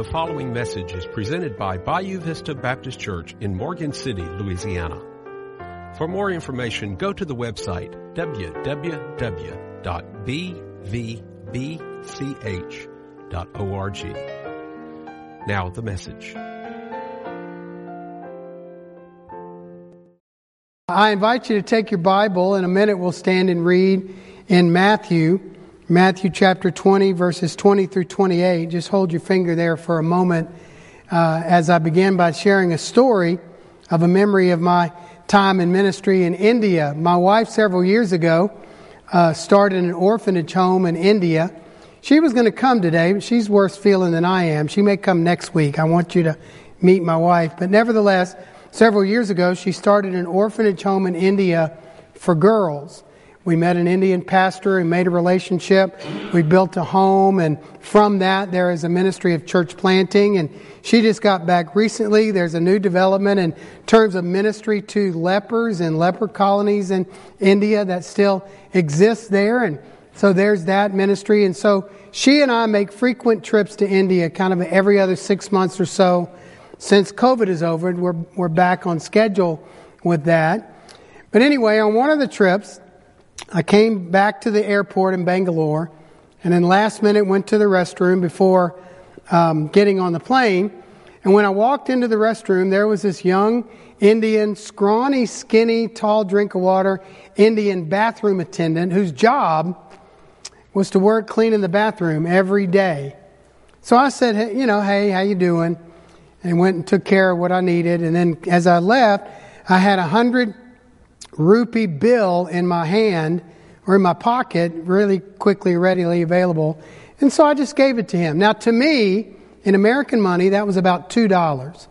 The following message is presented by Bayou Vista Baptist Church in Morgan City, Louisiana. For more information, go to the website www.bvbch.org. Now the message. I invite you to take your Bible. In a minute, we'll stand and read in Matthew Matthew chapter 20, verses 20 through 28. Just hold your finger there for a moment uh, as I begin by sharing a story of a memory of my time in ministry in India. My wife, several years ago, uh, started an orphanage home in India. She was going to come today, but she's worse feeling than I am. She may come next week. I want you to meet my wife. But nevertheless, several years ago, she started an orphanage home in India for girls. We met an Indian pastor and made a relationship. We built a home, and from that, there is a ministry of church planting. And she just got back recently. There's a new development in terms of ministry to lepers and leper colonies in India that still exists there. And so there's that ministry. And so she and I make frequent trips to India, kind of every other six months or so. Since COVID is over, and we're, we're back on schedule with that. But anyway, on one of the trips, I came back to the airport in Bangalore and then last minute went to the restroom before um, getting on the plane. And when I walked into the restroom, there was this young Indian, scrawny, skinny, tall drink of water Indian bathroom attendant whose job was to work cleaning the bathroom every day. So I said, hey, you know, hey, how you doing? And went and took care of what I needed. And then as I left, I had a hundred rupee bill in my hand or in my pocket, really quickly, readily available. And so I just gave it to him. Now, to me, in American money, that was about $2.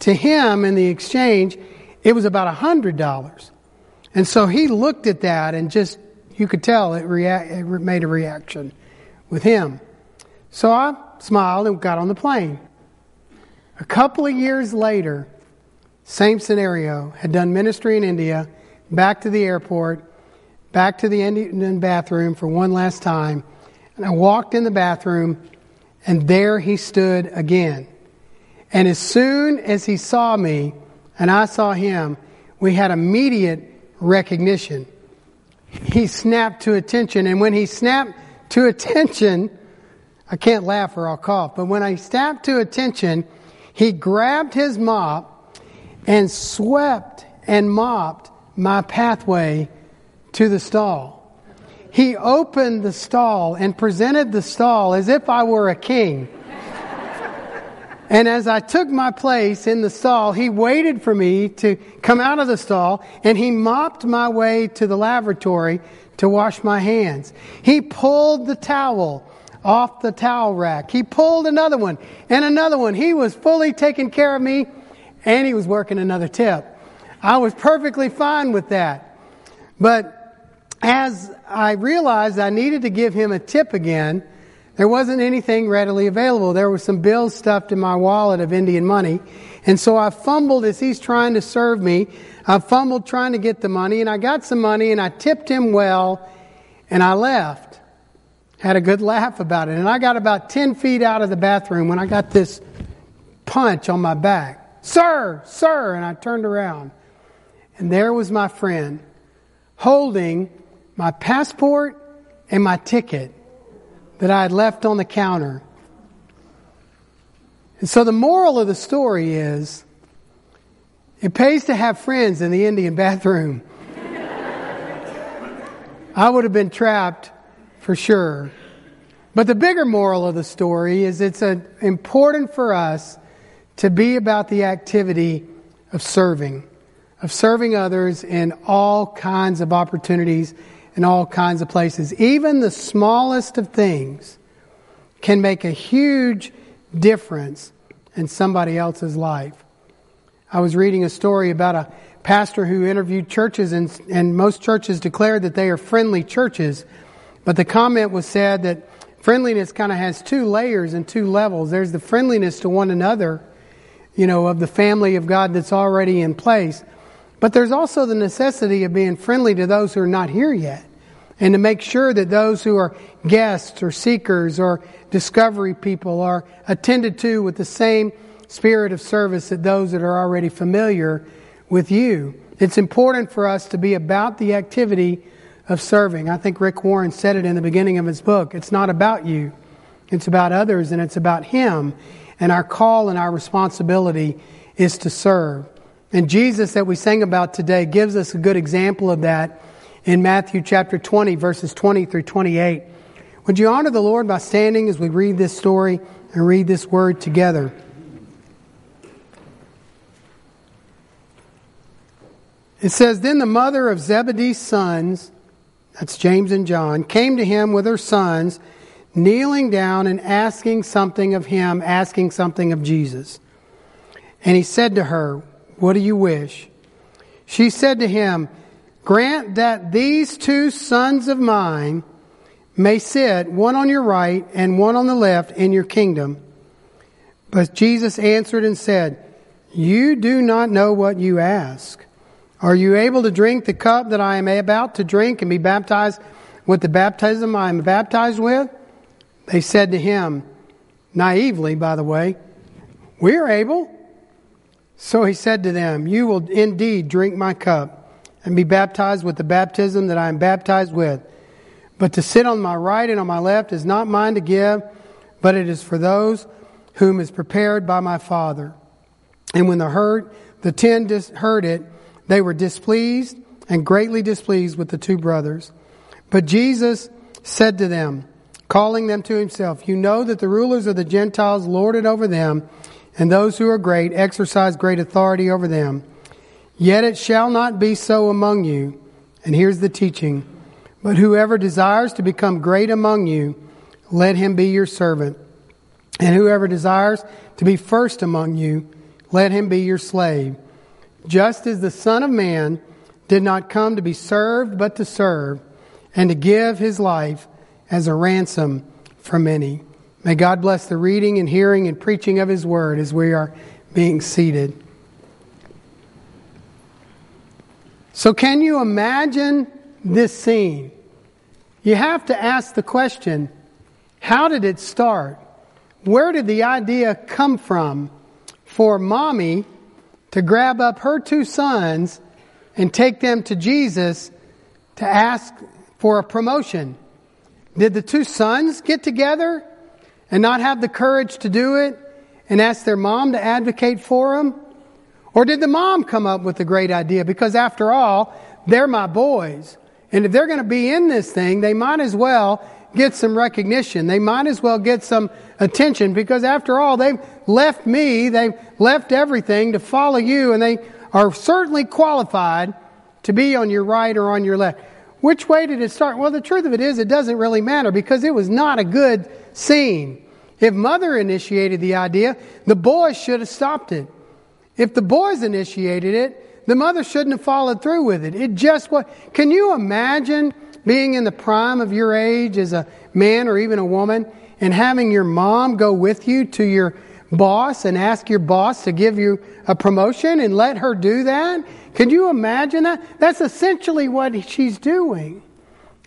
To him, in the exchange, it was about $100. And so he looked at that and just, you could tell it, rea- it made a reaction with him. So I smiled and got on the plane. A couple of years later, same scenario, had done ministry in India, back to the airport, back to the Indian bathroom for one last time. And I walked in the bathroom, and there he stood again. And as soon as he saw me and I saw him, we had immediate recognition. He snapped to attention, and when he snapped to attention, I can't laugh or I'll cough, but when I snapped to attention, he grabbed his mop and swept and mopped my pathway to the stall. He opened the stall and presented the stall as if I were a king. And as I took my place in the stall, he waited for me to come out of the stall and he mopped my way to the lavatory to wash my hands. He pulled the towel off the towel rack. He pulled another one and another one. He was fully taking care of me and he was working another tip. I was perfectly fine with that. But as I realized I needed to give him a tip again, there wasn't anything readily available. There were some bills stuffed in my wallet of Indian money. And so I fumbled as he's trying to serve me. I fumbled trying to get the money and I got some money and I tipped him well and I left. Had a good laugh about it. And I got about 10 feet out of the bathroom when I got this punch on my back. Sir, sir. And I turned around. And there was my friend holding my passport and my ticket that I had left on the counter. And so the moral of the story is it pays to have friends in the Indian bathroom. I would have been trapped for sure. But the bigger moral of the story is it's a, important for us to be about the activity of serving of serving others in all kinds of opportunities in all kinds of places. Even the smallest of things can make a huge difference in somebody else's life. I was reading a story about a pastor who interviewed churches, and, and most churches declared that they are friendly churches. But the comment was said that friendliness kind of has two layers and two levels. There's the friendliness to one another, you know, of the family of God that's already in place. But there's also the necessity of being friendly to those who are not here yet. and to make sure that those who are guests or seekers or discovery people are attended to with the same spirit of service that those that are already familiar with you. It's important for us to be about the activity of serving. I think Rick Warren said it in the beginning of his book. It's not about you. It's about others and it's about Him. And our call and our responsibility is to serve. And Jesus that we sang about today gives us a good example of that in Matthew chapter 20, verses 20 through 28. Would you honor the Lord by standing as we read this story and read this word together? It says, Then the mother of Zebedee's sons, that's James and John, came to him with her sons kneeling down and asking something of him, asking something of Jesus. And he said to her, What do you wish? She said to him, Grant that these two sons of mine may sit, one on your right and one on the left, in your kingdom. But Jesus answered and said, You do not know what you ask. Are you able to drink the cup that I am about to drink and be baptized with the baptism I am baptized with? They said to him, naively, by the way, We are able. So he said to them, You will indeed drink my cup and be baptized with the baptism that I am baptized with. But to sit on my right and on my left is not mine to give, but it is for those whom is prepared by my Father. And when the herd, the ten heard it, they were displeased and greatly displeased with the two brothers. But Jesus said to them, calling them to himself. You know that the rulers of the Gentiles lord it over them, and those who are great exercise great authority over them. Yet it shall not be so among you. And here's the teaching. But whoever desires to become great among you, let him be your servant. And whoever desires to be first among you, let him be your slave. Just as the Son of Man did not come to be served, but to serve, and to give his life as a ransom for many. May God bless the reading and hearing and preaching of His Word as we are being seated. So, can you imagine this scene? You have to ask the question how did it start? Where did the idea come from for mommy to grab up her two sons and take them to Jesus to ask for a promotion? Did the two sons get together and not have the courage to do it and ask their mom to advocate for them? Or did the mom come up with a great idea? Because after all, they're my boys. And if they're going to be in this thing, they might as well get some recognition. They might as well get some attention because after all, they've left me, they've left everything to follow you, and they are certainly qualified to be on your right or on your left. Which way did it start? Well, the truth of it is, it doesn't really matter because it was not a good scene. If mother initiated the idea, the boys should have stopped it. If the boys initiated it, the mother shouldn't have followed through with it. It just what? Can you imagine being in the prime of your age as a man or even a woman and having your mom go with you to your boss and ask your boss to give you a promotion and let her do that? Can you imagine that? That's essentially what she's doing.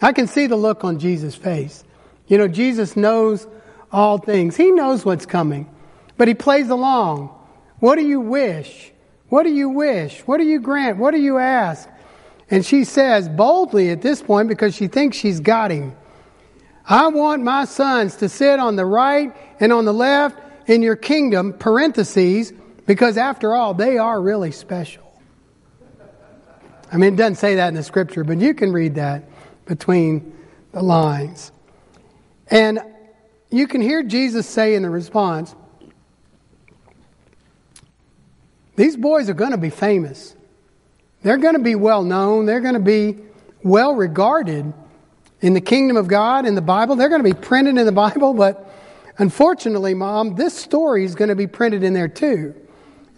I can see the look on Jesus' face. You know, Jesus knows all things. He knows what's coming, but he plays along. What do you wish? What do you wish? What do you grant? What do you ask? And she says boldly at this point because she thinks she's got him. I want my sons to sit on the right and on the left in your kingdom, parentheses, because after all, they are really special. I mean, it doesn't say that in the scripture, but you can read that between the lines. And you can hear Jesus say in the response, These boys are going to be famous. They're going to be well known. They're going to be well regarded in the kingdom of God, in the Bible. They're going to be printed in the Bible, but unfortunately, Mom, this story is going to be printed in there too.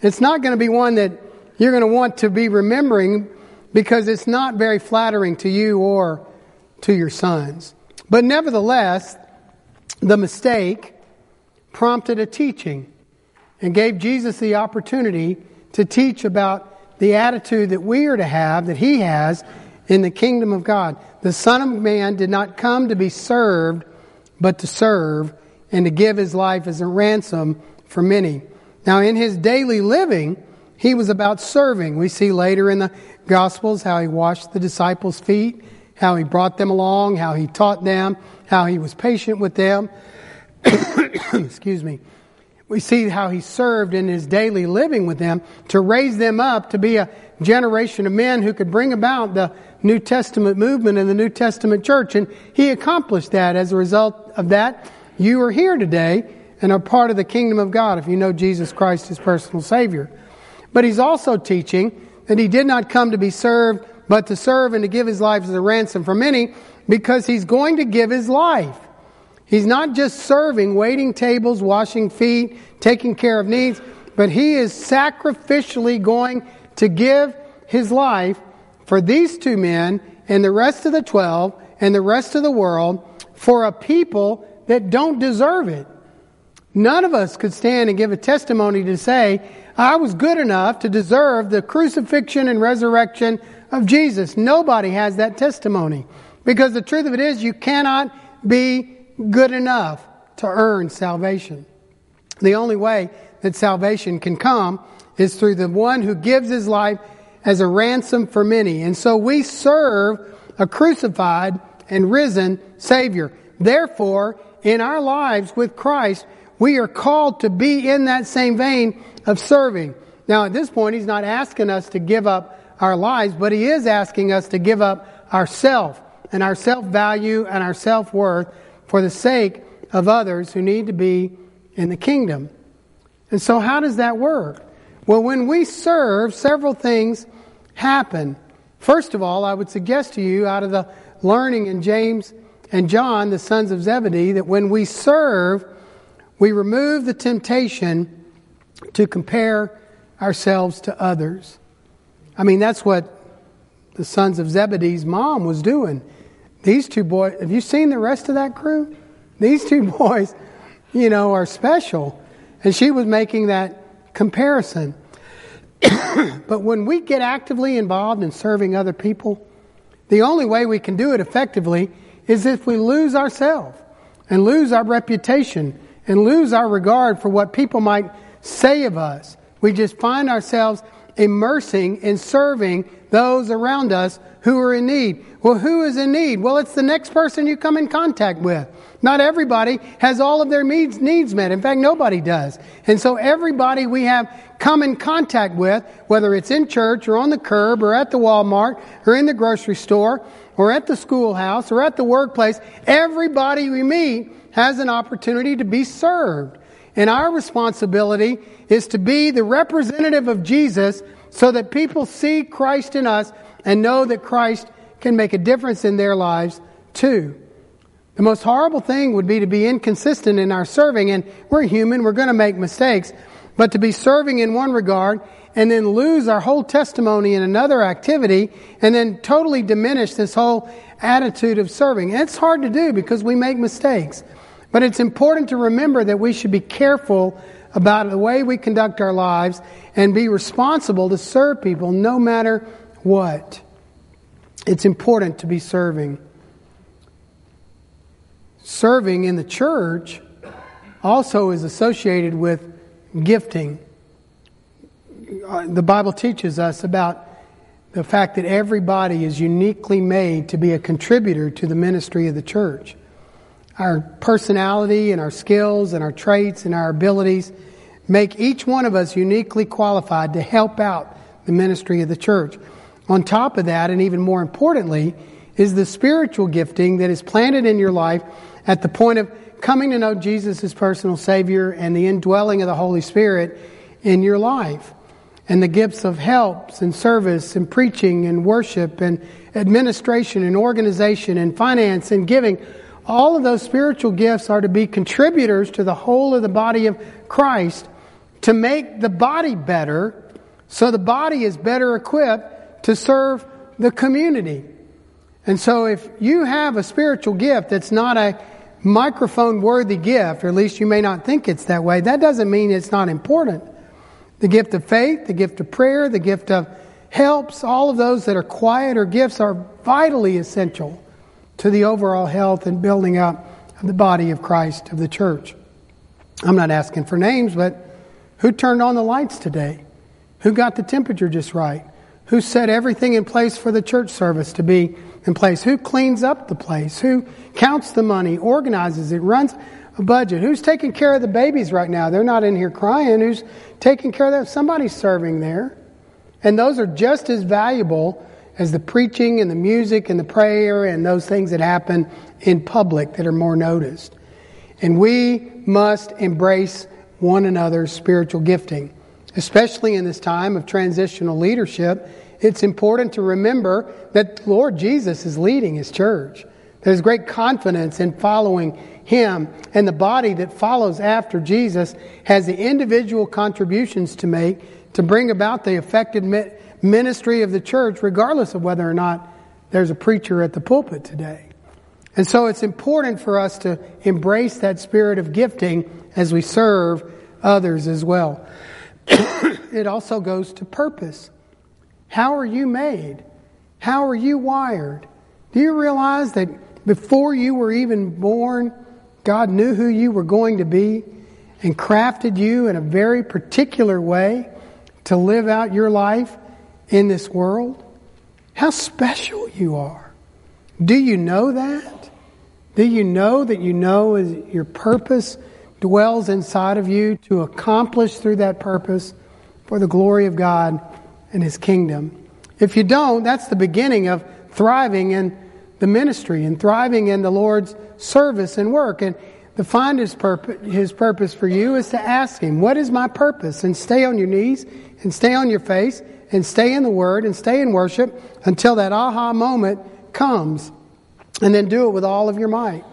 It's not going to be one that you're going to want to be remembering because it's not very flattering to you or to your sons. But nevertheless, the mistake prompted a teaching and gave Jesus the opportunity to teach about the attitude that we are to have, that he has, in the kingdom of God. The Son of Man did not come to be served, but to serve and to give his life as a ransom for many. Now, in his daily living, he was about serving. We see later in the Gospels how he washed the disciples' feet, how he brought them along, how he taught them, how he was patient with them. Excuse me. We see how he served in his daily living with them to raise them up to be a generation of men who could bring about the New Testament movement and the New Testament church. And he accomplished that. As a result of that, you are here today and are part of the kingdom of God if you know Jesus Christ as personal Savior. But he's also teaching that he did not come to be served, but to serve and to give his life as a ransom for many because he's going to give his life. He's not just serving, waiting tables, washing feet, taking care of needs, but he is sacrificially going to give his life for these two men and the rest of the 12 and the rest of the world for a people that don't deserve it. None of us could stand and give a testimony to say, I was good enough to deserve the crucifixion and resurrection of Jesus. Nobody has that testimony. Because the truth of it is, you cannot be good enough to earn salvation. The only way that salvation can come is through the one who gives his life as a ransom for many. And so we serve a crucified and risen Savior. Therefore, in our lives with Christ, we are called to be in that same vein of serving. Now, at this point, He's not asking us to give up our lives, but He is asking us to give up ourself and our self value and our self worth for the sake of others who need to be in the kingdom. And so, how does that work? Well, when we serve, several things happen. First of all, I would suggest to you, out of the learning in James and John, the sons of Zebedee, that when we serve, we remove the temptation to compare ourselves to others. I mean, that's what the sons of Zebedee's mom was doing. These two boys, have you seen the rest of that crew? These two boys, you know, are special. And she was making that comparison. but when we get actively involved in serving other people, the only way we can do it effectively is if we lose ourselves and lose our reputation and lose our regard for what people might say of us. We just find ourselves immersing in serving those around us who are in need. Well, who is in need? Well, it's the next person you come in contact with. Not everybody has all of their needs, needs met. In fact, nobody does. And so everybody we have come in contact with, whether it's in church or on the curb or at the Walmart or in the grocery store or at the schoolhouse or at the workplace, everybody we meet has an opportunity to be served. And our responsibility is to be the representative of Jesus so that people see Christ in us and know that Christ can make a difference in their lives too. The most horrible thing would be to be inconsistent in our serving, and we're human, we're going to make mistakes, but to be serving in one regard and then lose our whole testimony in another activity and then totally diminish this whole attitude of serving. And it's hard to do because we make mistakes. But it's important to remember that we should be careful about the way we conduct our lives and be responsible to serve people no matter what. It's important to be serving. Serving in the church also is associated with gifting. Uh, the Bible teaches us about the fact that everybody is uniquely made to be a contributor to the ministry of the church our personality and our skills and our traits and our abilities make each one of us uniquely qualified to help out the ministry of the church. On top of that, and even more importantly, is the spiritual gifting that is planted in your life at the point of coming to know Jesus as personal Savior and the indwelling of the Holy Spirit in your life. And the gifts of helps and service and preaching and worship and administration and organization and finance and giving all of those spiritual gifts are to be contributors to the whole of the body of Christ to make the body better so the body is better equipped to serve the community. And so if you have a spiritual gift that's not a microphone worthy gift, or at least you may not think it's that way, that doesn't mean it's not important. The gift of faith, the gift of prayer, the gift of helps, all of those that are quieter gifts are vitally essential to the overall health and building up of the body of Christ, of the church. I'm not asking for names, but who turned on the lights today? Who got the temperature just right? Who set everything in place for the church service to be in place? Who cleans up the place? Who counts the money, organizes it, runs a budget? Who's taking care of the babies right now? They're not in here crying. Who's taking care of them? Somebody's serving there. And those are just as valuable as the preaching and the music and the prayer and those things that happen in public that are more noticed. And we must embrace one another's spiritual gifting, especially in this time of transitional leadership. It's important to remember that Lord Jesus is leading his church. There's great confidence in following him, and the body that follows after Jesus has the individual contributions to make to bring about the effective ministry of the church, regardless of whether or not there's a preacher at the pulpit today. And so it's important for us to embrace that spirit of gifting as we serve others as well. it also goes to purpose. How are you made? How are you wired? Do you realize that before you were even born, God knew who you were going to be and crafted you in a very particular way to live out your life in this world? How special you are. Do you know that? Do you know that you know is your purpose dwells inside of you to accomplish through that purpose for the glory of God and His kingdom? If you don't, that's the beginning of thriving in the ministry and thriving in the Lord's service and work. And to find his purpose, his purpose for you is to ask him, What is my purpose? And stay on your knees and stay on your face and stay in the Word and stay in worship until that aha moment comes. And then do it with all of your might.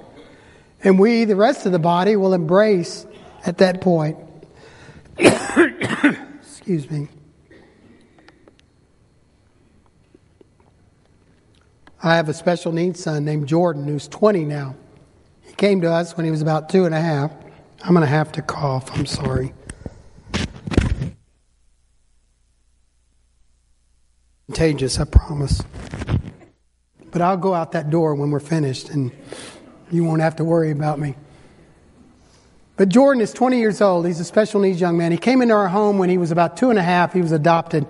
And we, the rest of the body, will embrace at that point. Excuse me. I have a special needs son named Jordan who's 20 now. He came to us when he was about two and a half. I'm going to have to cough. I'm sorry. Contagious, I promise. But I'll go out that door when we're finished and you won't have to worry about me. But Jordan is 20 years old. He's a special needs young man. He came into our home when he was about two and a half. He was adopted.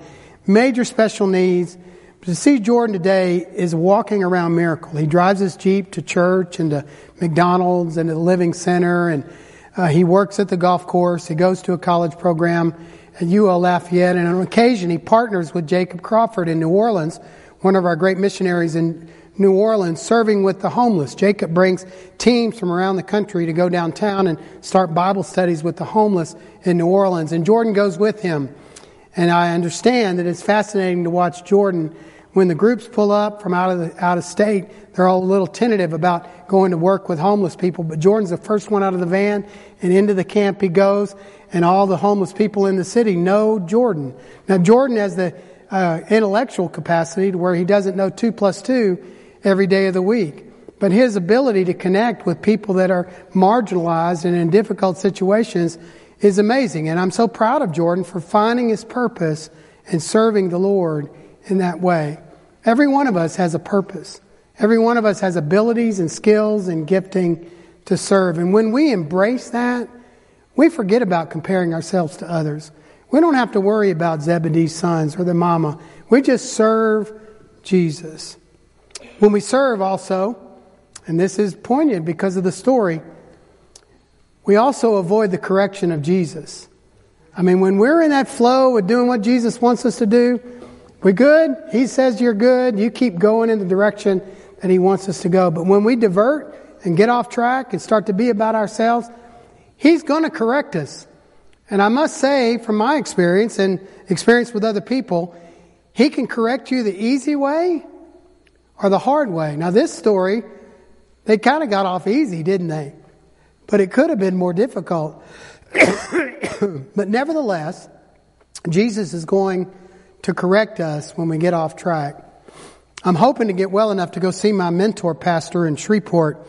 Major special needs. But to see Jordan today is walking around miracle. He drives his Jeep to church and to McDonald's and to the Living Center and uh, he works at the golf course. He goes to a college program at UL Lafayette, and on occasion he partners with Jacob Crawford in New Orleans, one of our great missionaries in New Orleans, serving with the homeless. Jacob brings teams from around the country to go downtown and start Bible studies with the homeless in New Orleans, and Jordan goes with him. And I understand that it's fascinating to watch Jordan when the groups pull up from out of the, out of state. They're all a little tentative about going to work with homeless people, but Jordan's the first one out of the van and into the camp he goes and all the homeless people in the city know Jordan. Now, Jordan has the uh, intellectual capacity to where he doesn't know two plus two every day of the week. But his ability to connect with people that are marginalized and in difficult situations is amazing. And I'm so proud of Jordan for finding his purpose and serving the Lord in that way. Every one of us has a purpose. Every one of us has abilities and skills and gifting to serve. And when we embrace that, we forget about comparing ourselves to others. We don't have to worry about Zebedee's sons or their mama. We just serve Jesus. When we serve also, and this is poignant because of the story, we also avoid the correction of Jesus. I mean, when we're in that flow of doing what Jesus wants us to do, we good. He says you're good. You keep going in the direction that He wants us to go. But when we divert and get off track and start to be about ourselves, He's going to correct us. And I must say, from my experience and experience with other people, He can correct you the easy way or the hard way. Now, this story, they kind of got off easy, didn't they? But it could have been more difficult. but nevertheless, Jesus is going to correct us when we get off track. I'm hoping to get well enough to go see my mentor pastor in Shreveport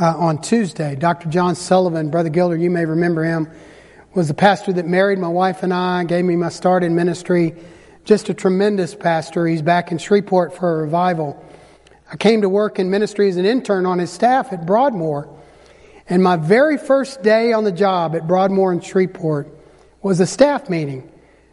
uh, on Tuesday. Dr. John Sullivan, Brother Gilder, you may remember him, was the pastor that married my wife and I, gave me my start in ministry, just a tremendous pastor. He's back in Shreveport for a revival. I came to work in ministry as an intern on his staff at Broadmoor. And my very first day on the job at Broadmoor in Shreveport was a staff meeting.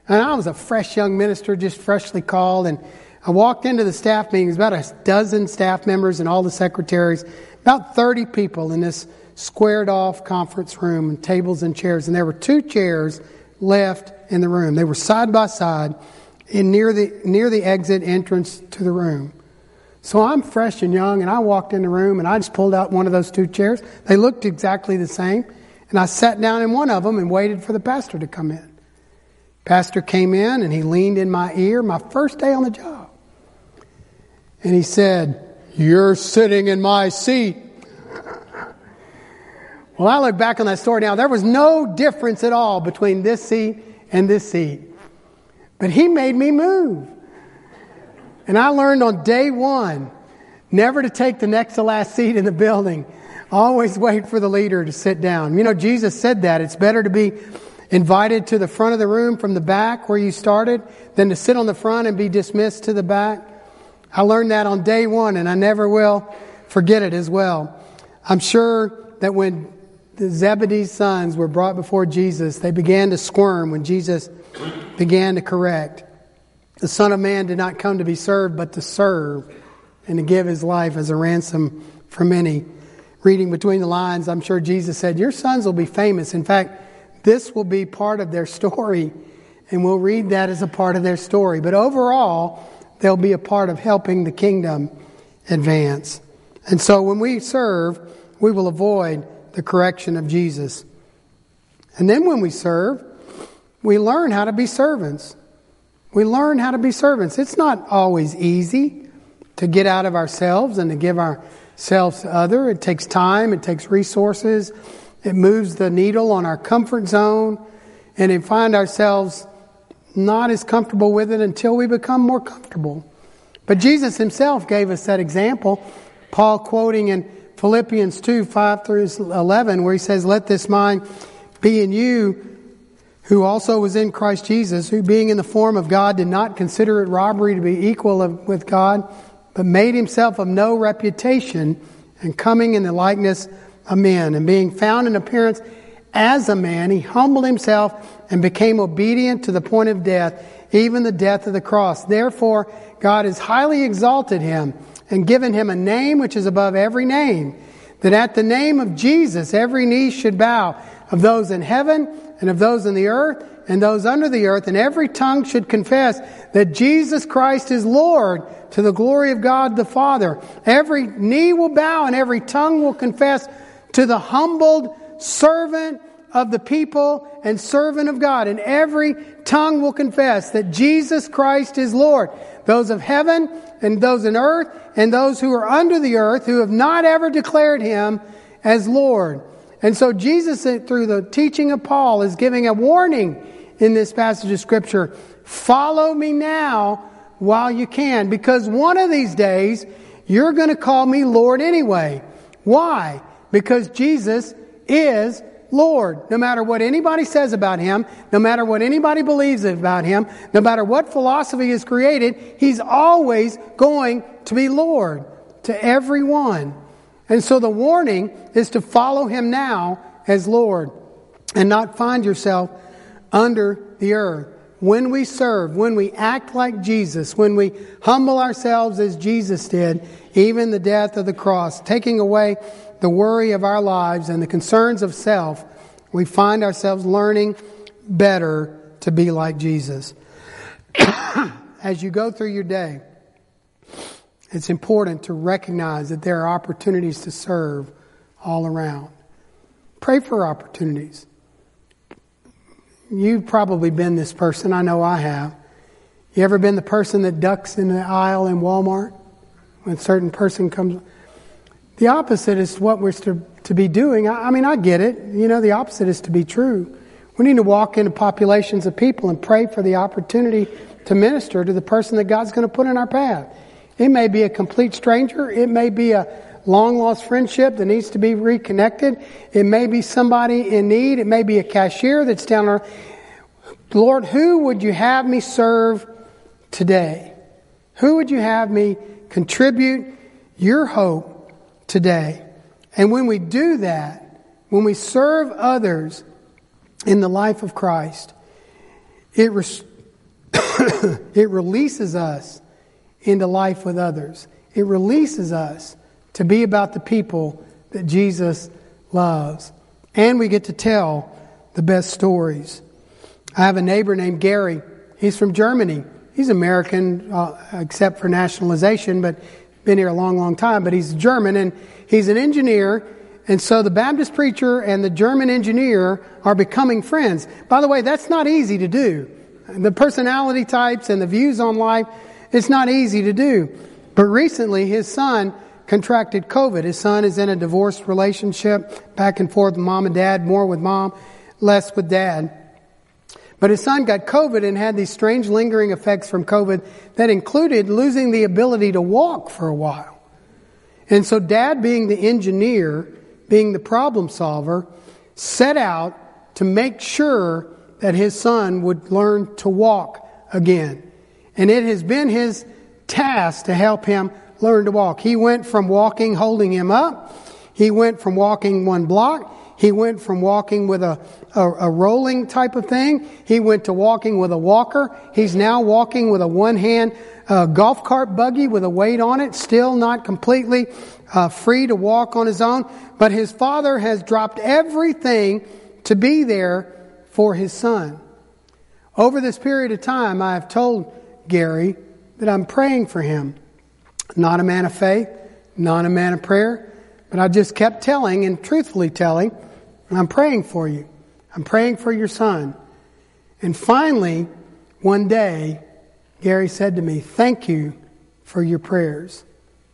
And I was a fresh young minister, just freshly called. And I walked into the staff meeting. There's about a dozen staff members and all the secretaries, about 30 people in this squared off conference room and tables and chairs. And there were two chairs left in the room. They were side by side in near the, near the exit entrance to the room. So I'm fresh and young, and I walked in the room and I just pulled out one of those two chairs. They looked exactly the same. And I sat down in one of them and waited for the pastor to come in. Pastor came in and he leaned in my ear my first day on the job. And he said, You're sitting in my seat. well, I look back on that story now. There was no difference at all between this seat and this seat. But he made me move. And I learned on day one never to take the next to last seat in the building. Always wait for the leader to sit down. You know, Jesus said that. It's better to be invited to the front of the room from the back where you started than to sit on the front and be dismissed to the back. I learned that on day one and I never will forget it as well. I'm sure that when the Zebedee's sons were brought before Jesus, they began to squirm when Jesus began to correct. The Son of Man did not come to be served, but to serve and to give his life as a ransom for many. Reading between the lines, I'm sure Jesus said, Your sons will be famous. In fact, this will be part of their story, and we'll read that as a part of their story. But overall, they'll be a part of helping the kingdom advance. And so when we serve, we will avoid the correction of Jesus. And then when we serve, we learn how to be servants. We learn how to be servants. It's not always easy to get out of ourselves and to give ourselves to other. It takes time, it takes resources, it moves the needle on our comfort zone, and we find ourselves not as comfortable with it until we become more comfortable. But Jesus himself gave us that example. Paul quoting in Philippians 2 5 through 11, where he says, Let this mind be in you who also was in Christ Jesus, who being in the form of God did not consider it robbery to be equal of, with God, but made himself of no reputation, and coming in the likeness of men, and being found in appearance as a man, he humbled himself and became obedient to the point of death, even the death of the cross. Therefore, God has highly exalted him and given him a name which is above every name, that at the name of Jesus every knee should bow, of those in heaven and of those in the earth and those under the earth, and every tongue should confess that Jesus Christ is Lord to the glory of God the Father. Every knee will bow and every tongue will confess to the humbled servant of the people and servant of God. And every tongue will confess that Jesus Christ is Lord. Those of heaven and those in earth and those who are under the earth who have not ever declared him as Lord. And so Jesus, through the teaching of Paul, is giving a warning in this passage of Scripture. Follow me now while you can, because one of these days you're going to call me Lord anyway. Why? Because Jesus is Lord. No matter what anybody says about him, no matter what anybody believes about him, no matter what philosophy is created, he's always going to be Lord to everyone. And so the warning is to follow him now as Lord and not find yourself under the earth. When we serve, when we act like Jesus, when we humble ourselves as Jesus did, even the death of the cross, taking away the worry of our lives and the concerns of self, we find ourselves learning better to be like Jesus. as you go through your day, it's important to recognize that there are opportunities to serve all around. Pray for opportunities. You've probably been this person. I know I have. You ever been the person that ducks in the aisle in Walmart when a certain person comes? The opposite is what we're to, to be doing. I, I mean, I get it. You know, the opposite is to be true. We need to walk into populations of people and pray for the opportunity to minister to the person that God's going to put in our path. It may be a complete stranger. It may be a long lost friendship that needs to be reconnected. It may be somebody in need. It may be a cashier that's down there. Lord, who would you have me serve today? Who would you have me contribute your hope today? And when we do that, when we serve others in the life of Christ, it, it releases us into life with others. It releases us to be about the people that Jesus loves. And we get to tell the best stories. I have a neighbor named Gary. He's from Germany. He's American, uh, except for nationalization, but been here a long, long time. But he's German and he's an engineer. And so the Baptist preacher and the German engineer are becoming friends. By the way, that's not easy to do. The personality types and the views on life, it's not easy to do. But recently, his son contracted COVID. His son is in a divorced relationship, back and forth mom and dad, more with mom, less with dad. But his son got COVID and had these strange lingering effects from COVID that included losing the ability to walk for a while. And so dad being the engineer, being the problem solver, set out to make sure that his son would learn to walk again. And it has been his task to help him learn to walk. He went from walking holding him up. He went from walking one block. He went from walking with a, a, a, rolling type of thing. He went to walking with a walker. He's now walking with a one hand uh, golf cart buggy with a weight on it, still not completely uh, free to walk on his own. But his father has dropped everything to be there for his son. Over this period of time, I have told Gary that I'm praying for him. Not a man of faith, not a man of prayer, but I just kept telling and truthfully telling, I'm praying for you. I'm praying for your son. And finally, one day, Gary said to me, Thank you for your prayers.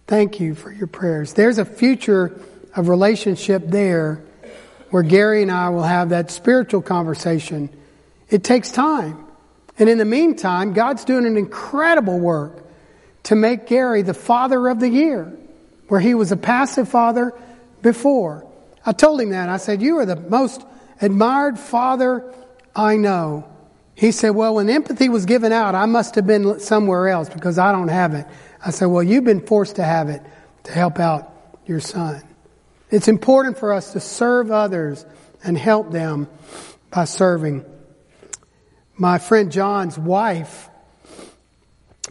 Thank you for your prayers. There's a future of relationship there where Gary and I will have that spiritual conversation. It takes time. And in the meantime, God's doing an incredible work to make Gary the father of the year, where he was a passive father before. I told him that. I said, You are the most admired father I know. He said, Well, when empathy was given out, I must have been somewhere else because I don't have it. I said, Well, you've been forced to have it to help out your son. It's important for us to serve others and help them by serving. My friend John's wife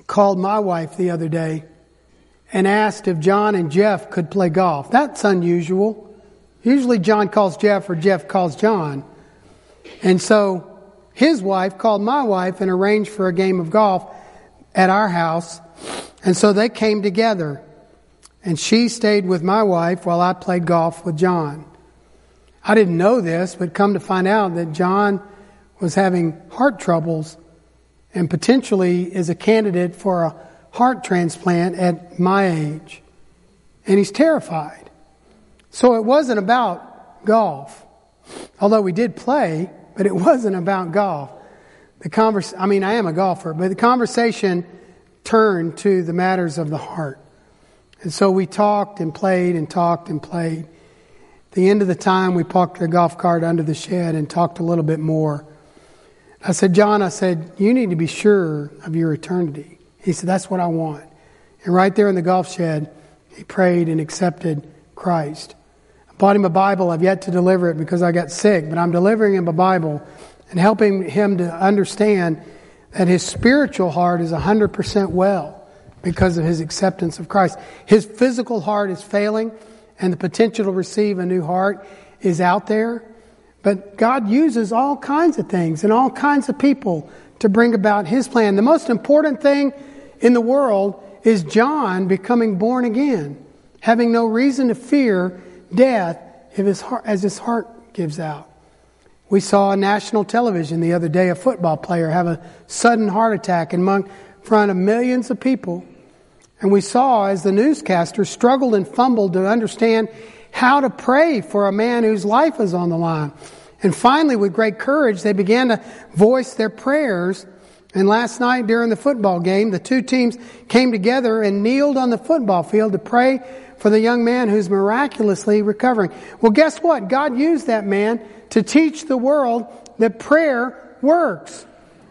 called my wife the other day and asked if John and Jeff could play golf. That's unusual. Usually John calls Jeff or Jeff calls John. And so his wife called my wife and arranged for a game of golf at our house. And so they came together. And she stayed with my wife while I played golf with John. I didn't know this, but come to find out that John was having heart troubles and potentially is a candidate for a heart transplant at my age. And he's terrified. So it wasn't about golf. Although we did play, but it wasn't about golf. The convers- I mean, I am a golfer, but the conversation turned to the matters of the heart. And so we talked and played and talked and played. At the end of the time, we parked the golf cart under the shed and talked a little bit more. I said, John, I said, you need to be sure of your eternity. He said, that's what I want. And right there in the golf shed, he prayed and accepted Christ. I bought him a Bible. I've yet to deliver it because I got sick, but I'm delivering him a Bible and helping him to understand that his spiritual heart is 100% well because of his acceptance of Christ. His physical heart is failing and the potential to receive a new heart is out there. But God uses all kinds of things and all kinds of people to bring about His plan. The most important thing in the world is John becoming born again, having no reason to fear death if his heart, as his heart gives out. We saw on national television the other day a football player have a sudden heart attack in front of millions of people. And we saw as the newscaster struggled and fumbled to understand how to pray for a man whose life is on the line. And finally, with great courage, they began to voice their prayers. And last night during the football game, the two teams came together and kneeled on the football field to pray for the young man who's miraculously recovering. Well, guess what? God used that man to teach the world that prayer works.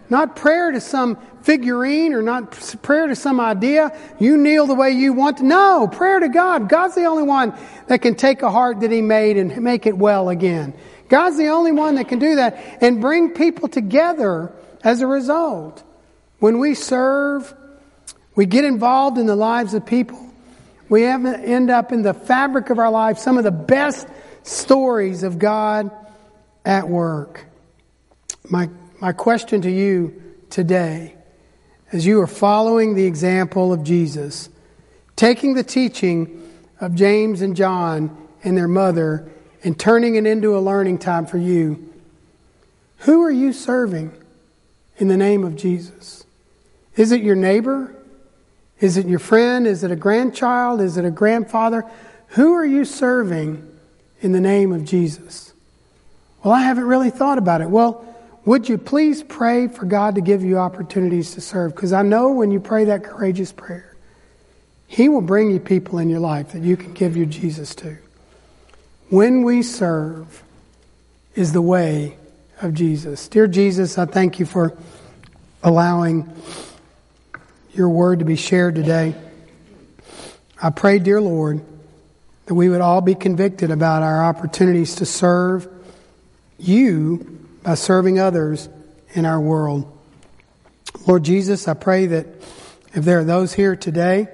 not prayer to some figurine or not prayer to some idea. You kneel the way you want to. No, prayer to God. God's the only one that can take a heart that He made and make it well again. God's the only one that can do that and bring people together as a result. When we serve, we get involved in the lives of people. We end up in the fabric of our lives, some of the best stories of God at work. My, my question to you today, as you are following the example of Jesus, taking the teaching of James and John and their mother and turning it into a learning time for you, who are you serving in the name of Jesus? Is it your neighbor? Is it your friend? Is it a grandchild? Is it a grandfather? Who are you serving in the name of Jesus? Well, I haven't really thought about it. Well, would you please pray for God to give you opportunities to serve? Because I know when you pray that courageous prayer, He will bring you people in your life that you can give your Jesus to. When we serve is the way of Jesus. Dear Jesus, I thank you for allowing your word to be shared today. I pray, dear Lord, that we would all be convicted about our opportunities to serve you by serving others in our world. Lord Jesus, I pray that if there are those here today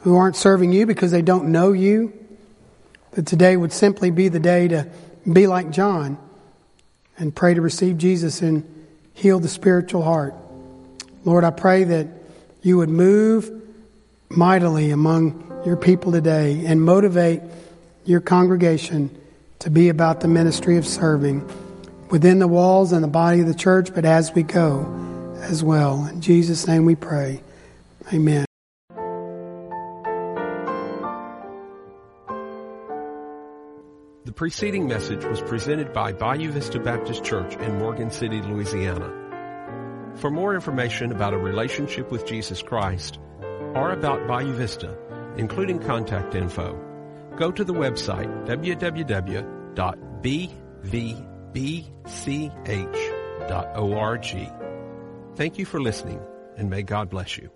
who aren't serving you because they don't know you, that today would simply be the day to be like John and pray to receive Jesus and heal the spiritual heart. Lord, I pray that you would move mightily among your people today and motivate your congregation to be about the ministry of serving within the walls and the body of the church, but as we go as well. In Jesus' name we pray. Amen. The preceding message was presented by Bayou Vista Baptist Church in Morgan City, Louisiana. For more information about a relationship with Jesus Christ or about Bayou Vista, including contact info, go to the website www.bvbch.org. Thank you for listening, and may God bless you.